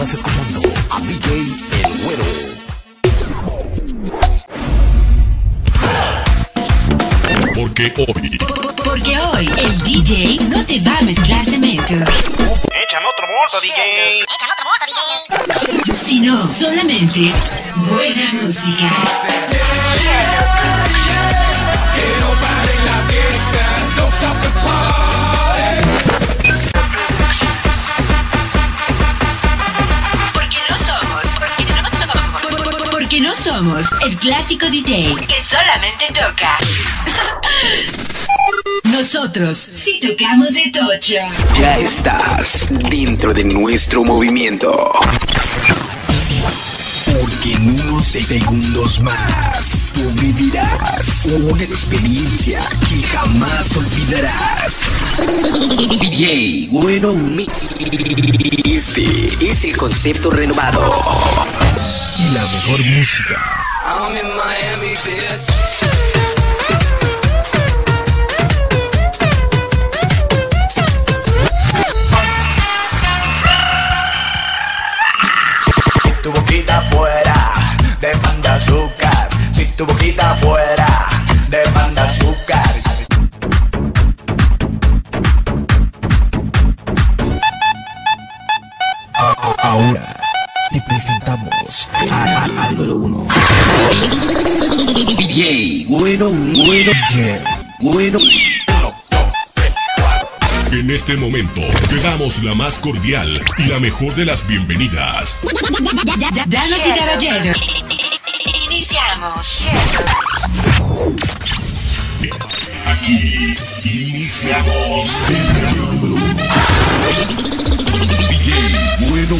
Estás escuchando a DJ El Güero. Porque hoy, Porque hoy el DJ no te va a mezclar cemento, Échame otro bolso, DJ. sino solamente buena música. Somos el clásico DJ que solamente toca. Nosotros sí tocamos de tocho. Ya estás dentro de nuestro movimiento. Porque en unos segundos más tú vivirás una experiencia que jamás olvidarás. DJ Bueno Mi- Este es el concepto renovado. Y la mejor música. Si número uno. DJ Bueno Bueno Bueno en este momento, te damos la más cordial y la mejor de las bienvenidas. Damas y caballeros, iniciamos. Aquí iniciamos desde el número uno. DJ Bueno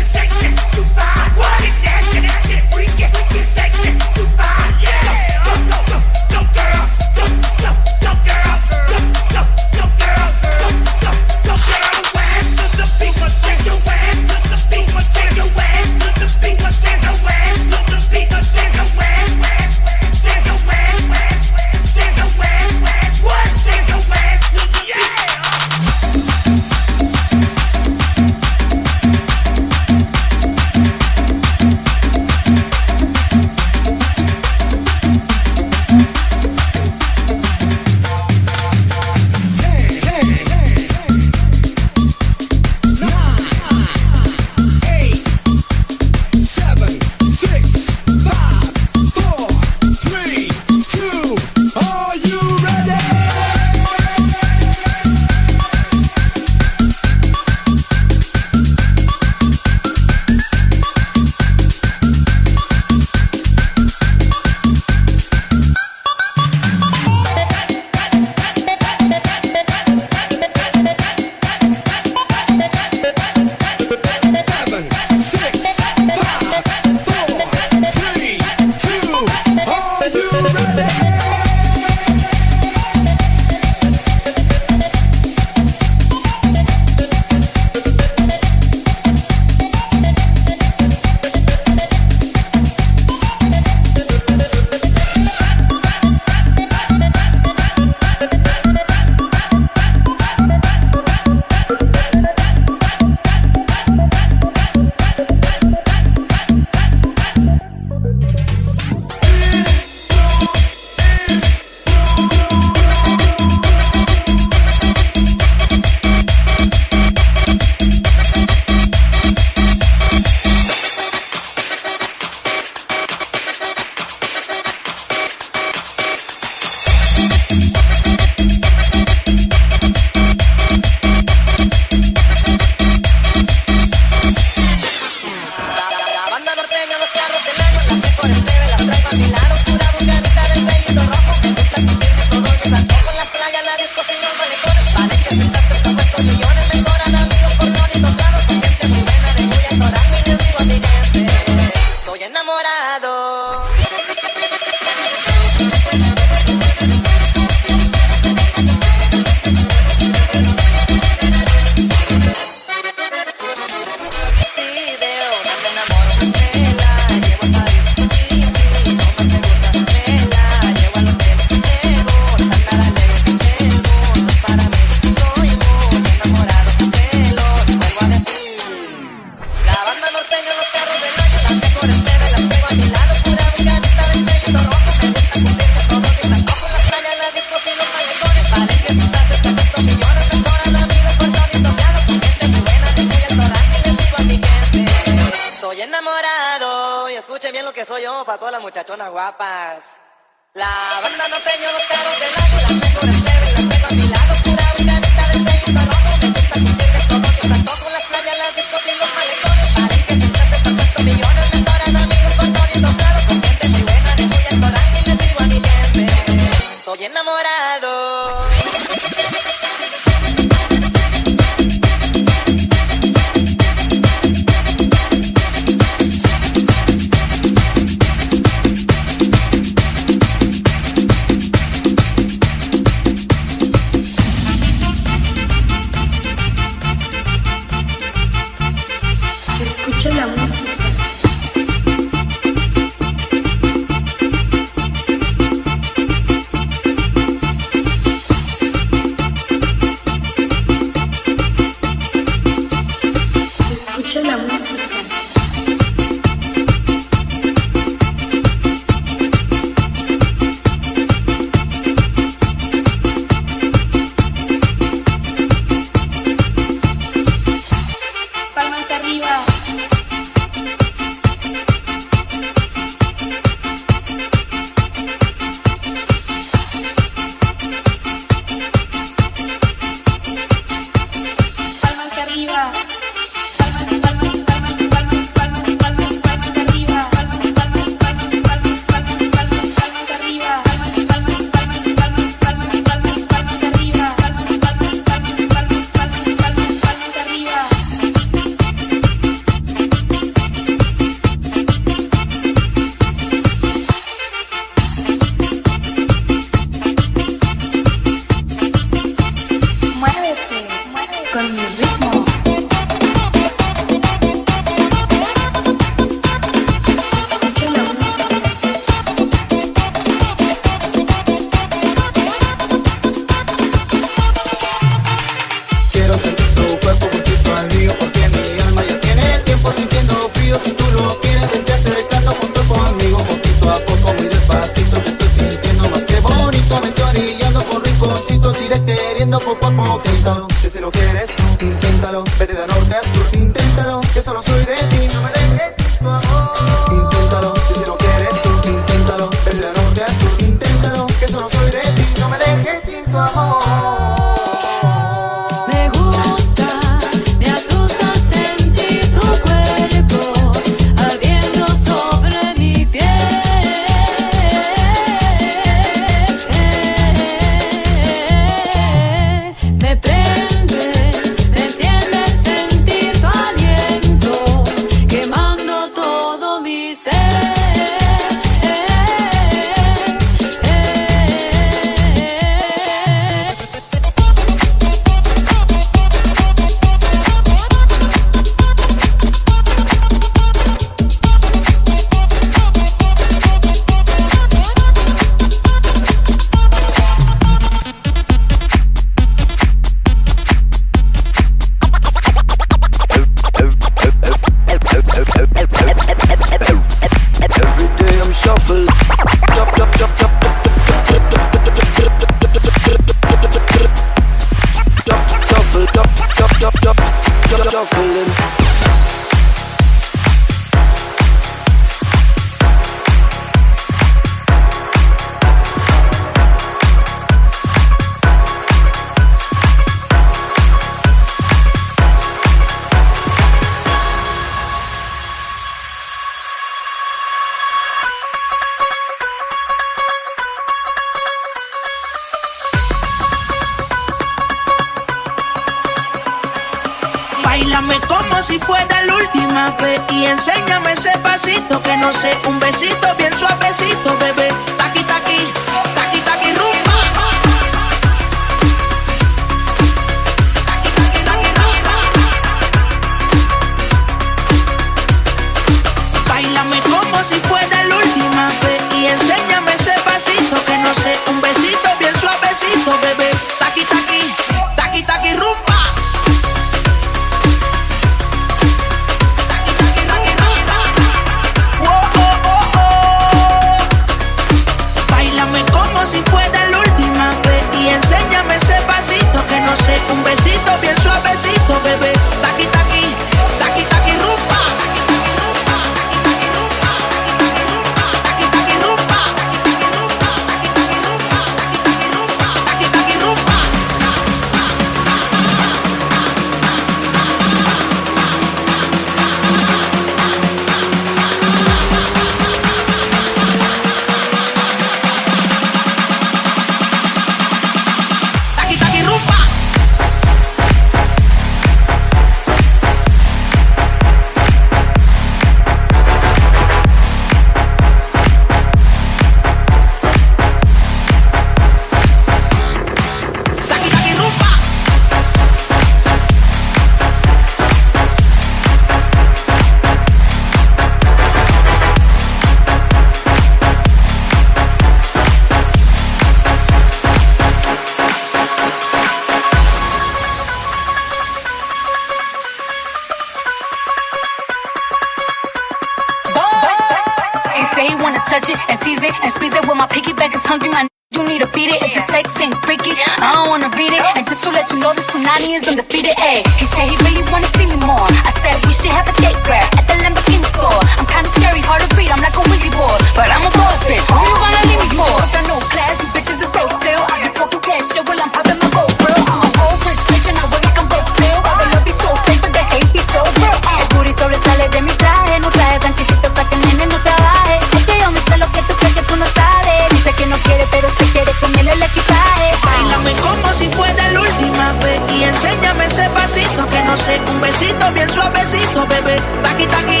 y enséñame ese pasito que no sé, un besito bien suavecito, bebé, taqui taqui,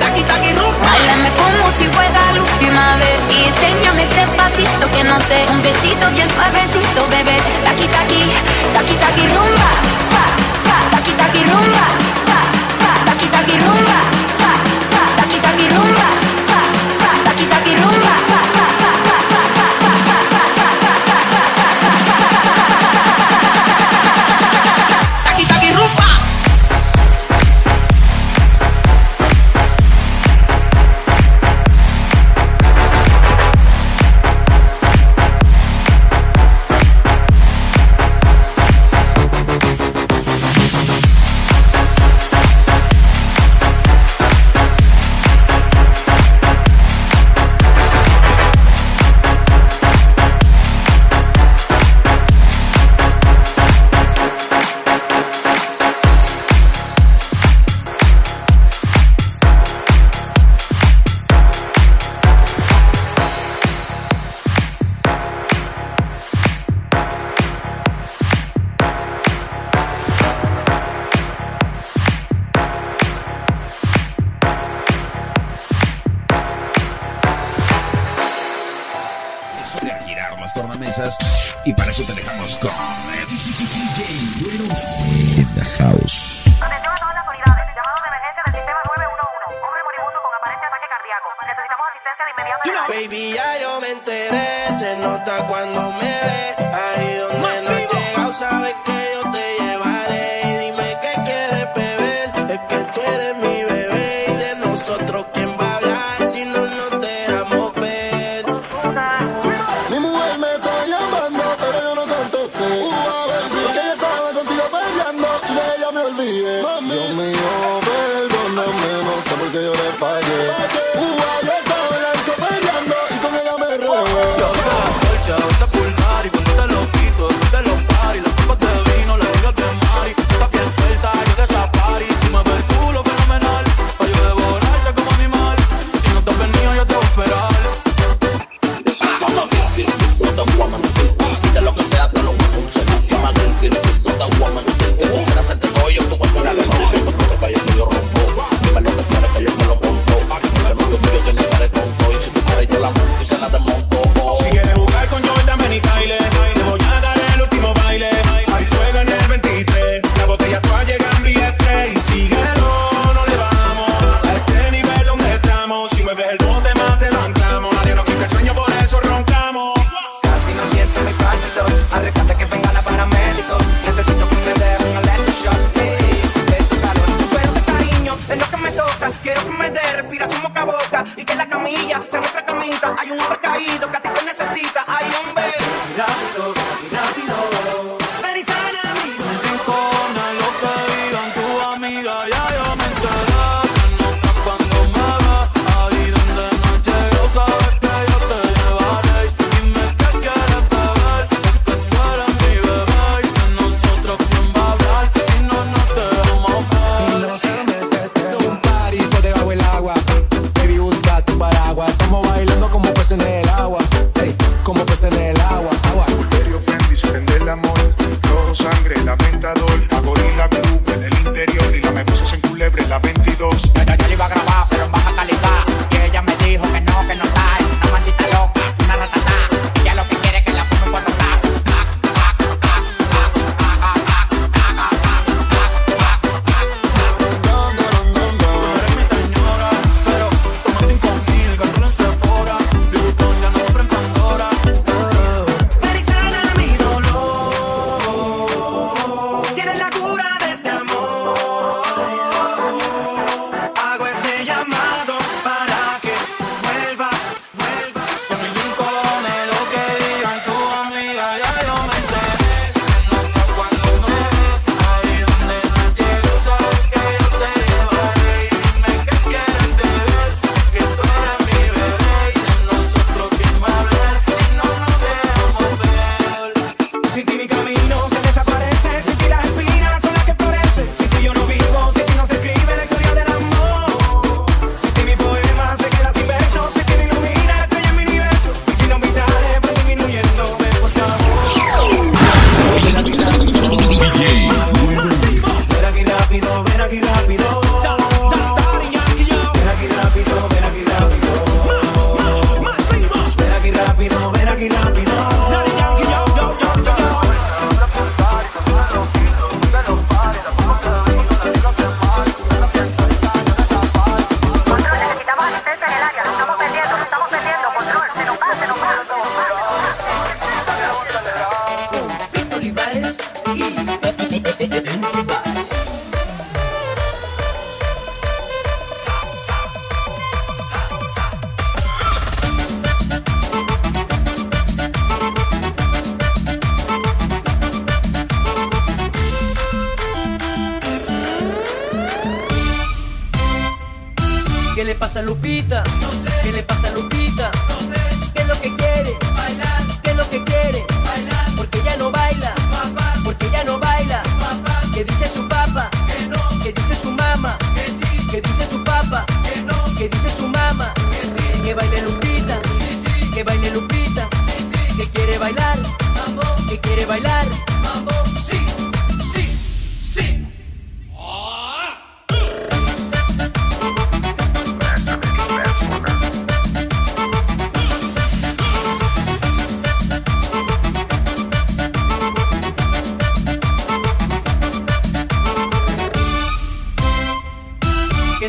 taqui taqui rumba. Como si fuera la última vez, y enséñame ese pasito que no sé, un besito bien suavecito, bebé, taqui taqui, taqui taqui rumba, pa, pa, taqui taqui rumba, pa, pa, taqui taqui rumba, pa, pa, taqui taqui pa, pa, taqui taqui rumba. cardíaco. Necesitamos asistencia de inmediato. Baby, ya yo me enteré, se nota cuando me ve. Ahí donde no he llegado, sabes que yo te llevaré. Y dime qué quieres beber, es que tú eres mi bebé y de nosotros quién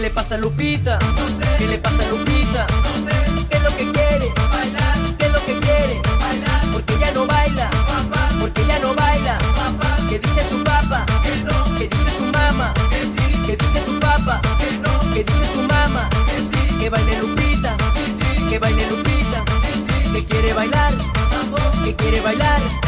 le pasa Lupita? ¿Qué le pasa Lupita? ¿Qué es lo que quiere? Bailar. ¿Qué es lo que quiere? Bailar. Porque ya no baila. Papá. Porque ya no baila. ¿Qué dice su papá? ¿Qué dice su mamá? ¿Qué dice su papá? ¿Qué dice su mamá? Que sí. Que baile Lupita. Sí, sí. Que Lupita. Sí, sí. Que quiere bailar. Mambo. Que quiere bailar.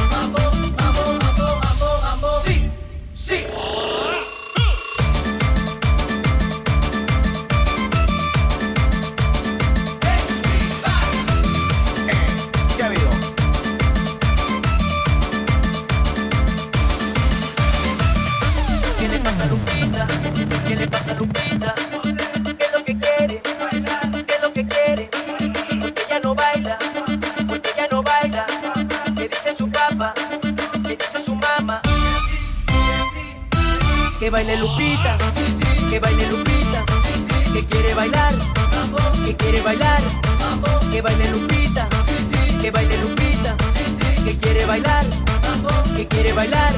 baile Lupita, que baile Lupita, que quiere bailar, que quiere bailar, que baile Lupita, que baile Lupita, que quiere bailar, que quiere bailar.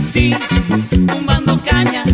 sí, tumbando caña.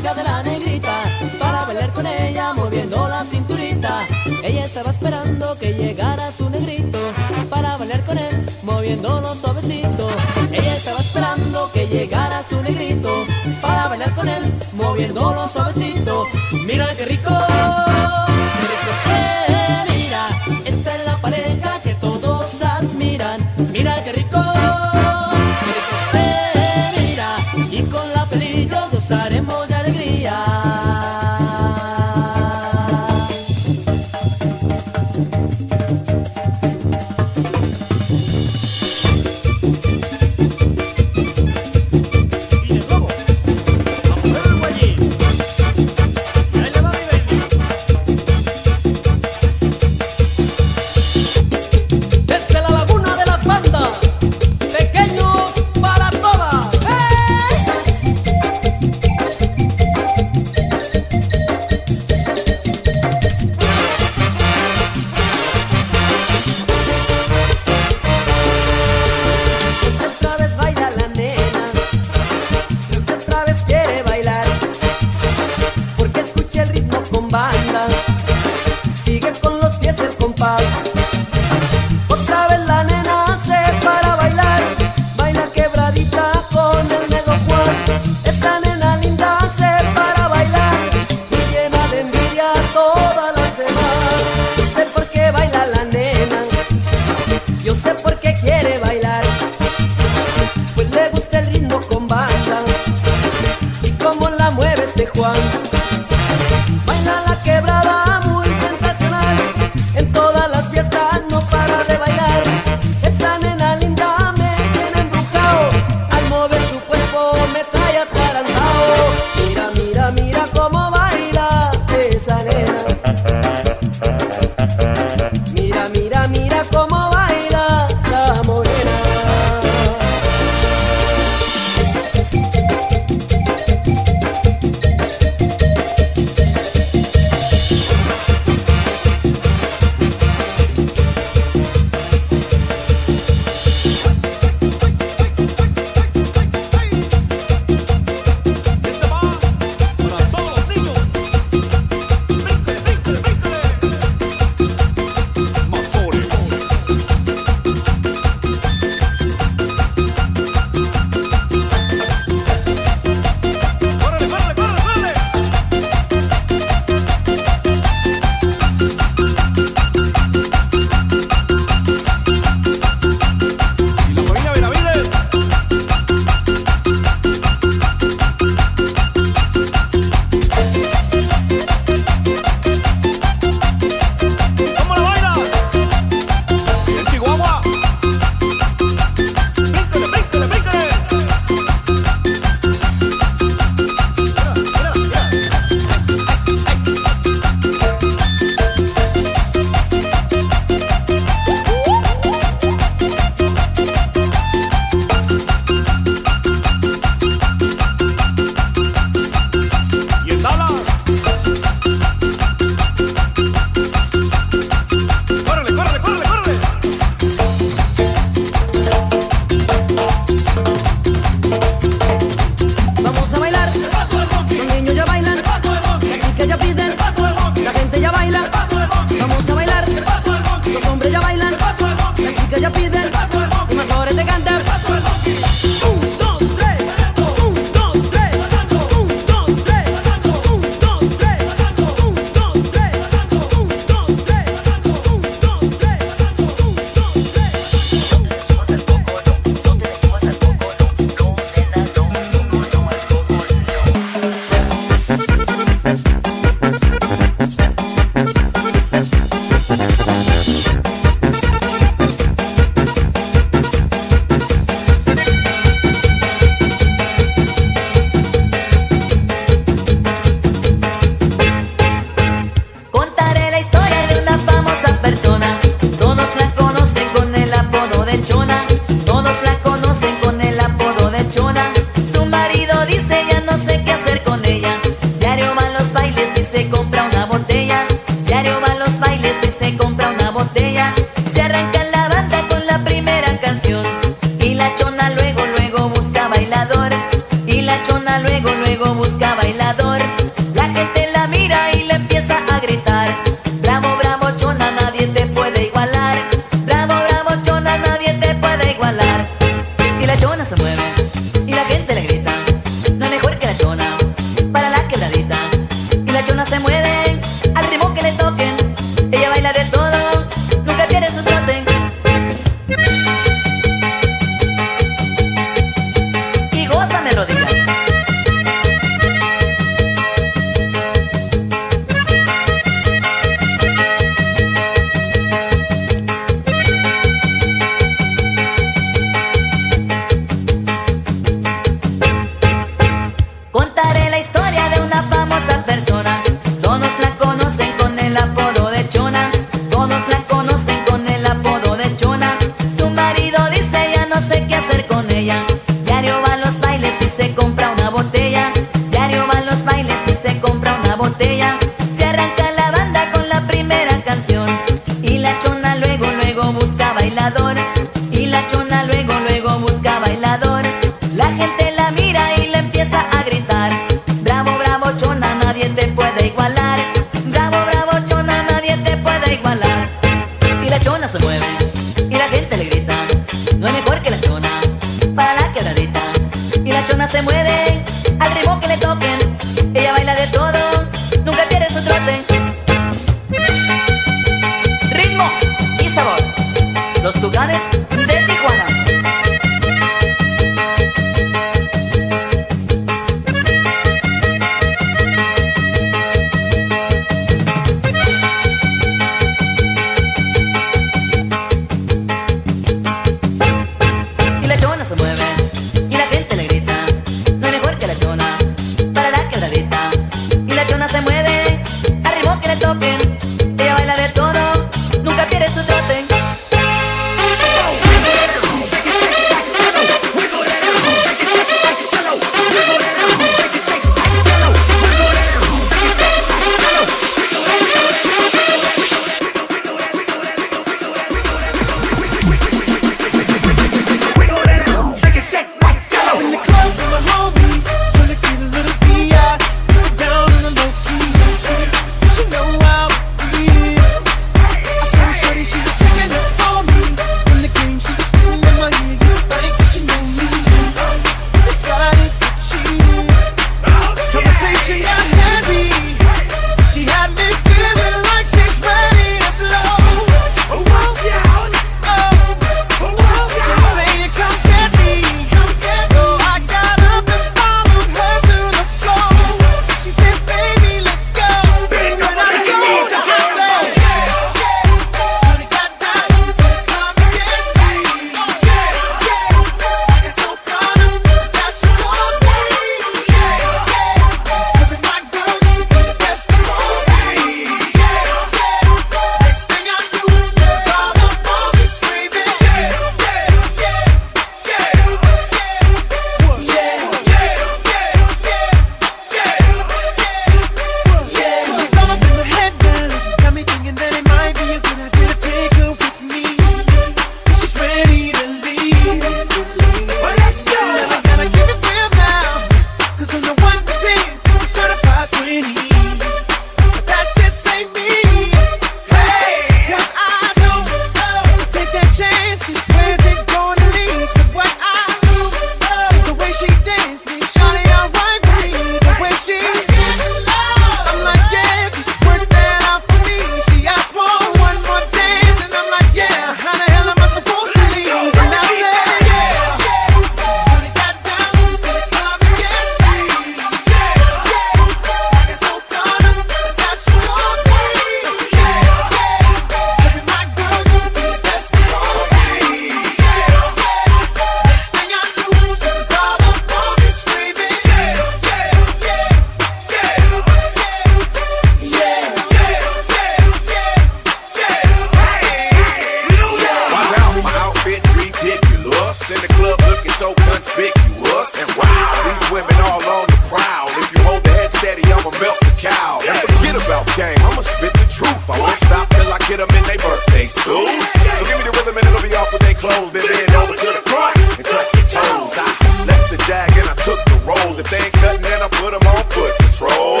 Cutting, then I put them on foot patrol.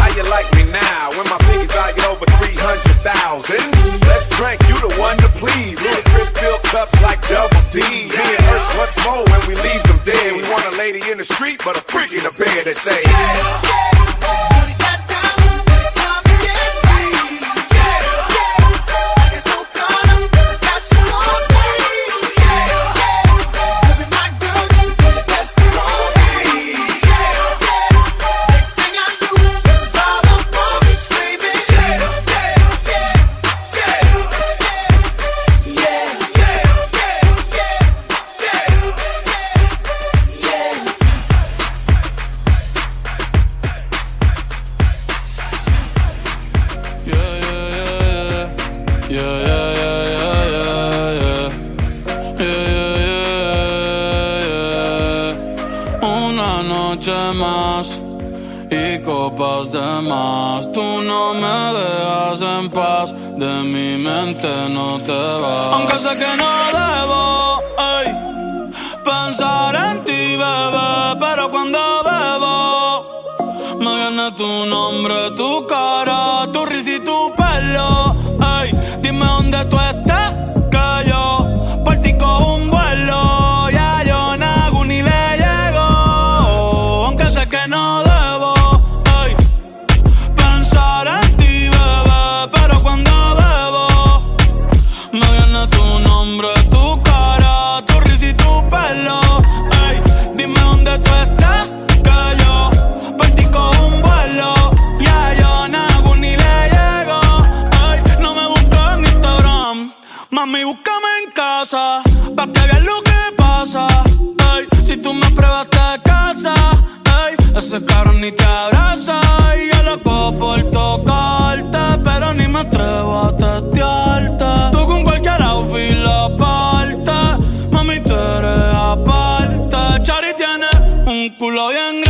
How you like me now when my pinkies I get over 300,000? Let's drink, you the one to please. Little Chris fill cups like double D. Me and Ursh once more when we leave them dead. We want a lady in the street, but a freak in the bed that say, de mi mente no te vas. Aunque sé que no debo, ey, pensar en ti, bebé, pero cuando bebo me viene tu nombre, tu cara, tu risa y tu tu nombre, tu cara, tu risa y tu pelo. Ey, dime dónde tú estás, que yo cojo un vuelo. Ya yo nago ni le llego. Ey, no me busques en Instagram, mami, búscame en casa, pa' que veas lo que pasa. Ey, si tú me pruebas te casa, ey, ese cabrón ni te abraza. Culo bien grande,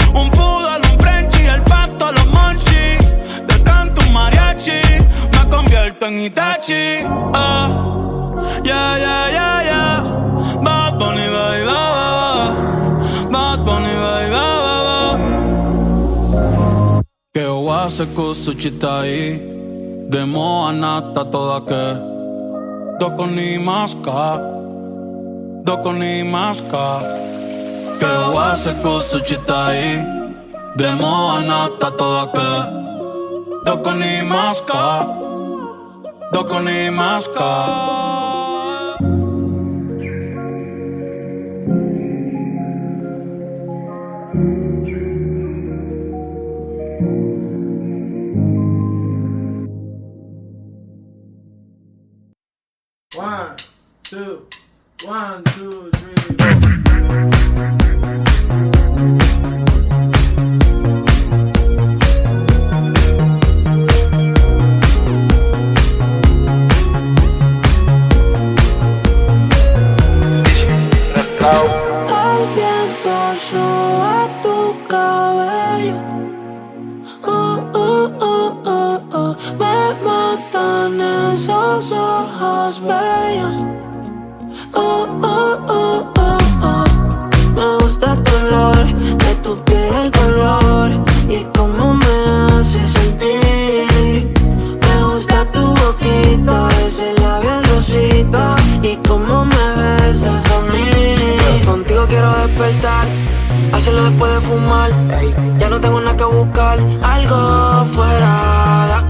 en Itachi ah. Yeah, yeah, yeah, yeah. Bad Bunny, ba, ba. Que Demo anata toda que. Ni maska maska Que wase kusuchitai Demo anata toda que. Ni maska Ni maska One, two, one, two, three. Oh, oh, oh, oh, oh. Me gusta el color de tu piel, el color y cómo me hace sentir. Me gusta tu boquita, ese labial rosita y cómo me besas a mí. Contigo quiero despertar. Hacerlo después de fumar. Ya no tengo nada que buscar. Algo fuera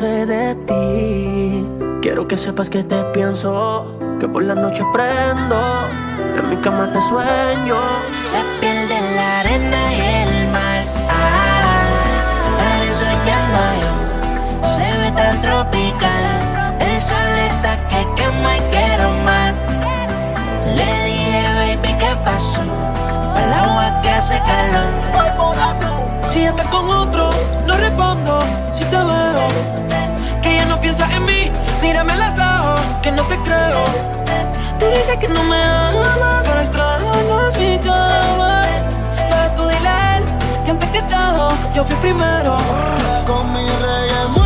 de ti. Quiero que sepas que te pienso, que por la noche prendo, en mi cama te sueño. Se pierde la arena y el mar. Ah, estaré soñando yo. Se ve tan tropical. El sol está que quema y quiero más. Le dije, baby, ¿qué pasó? Para El agua que hace calor. Si ya está con otro piensas en mí, mírame las ojos, que no te creo. Tú dices que no me amas, ahora extrañas mi cama. Pero tú dile a él que antes que todo, yo fui primero. Con mi reggae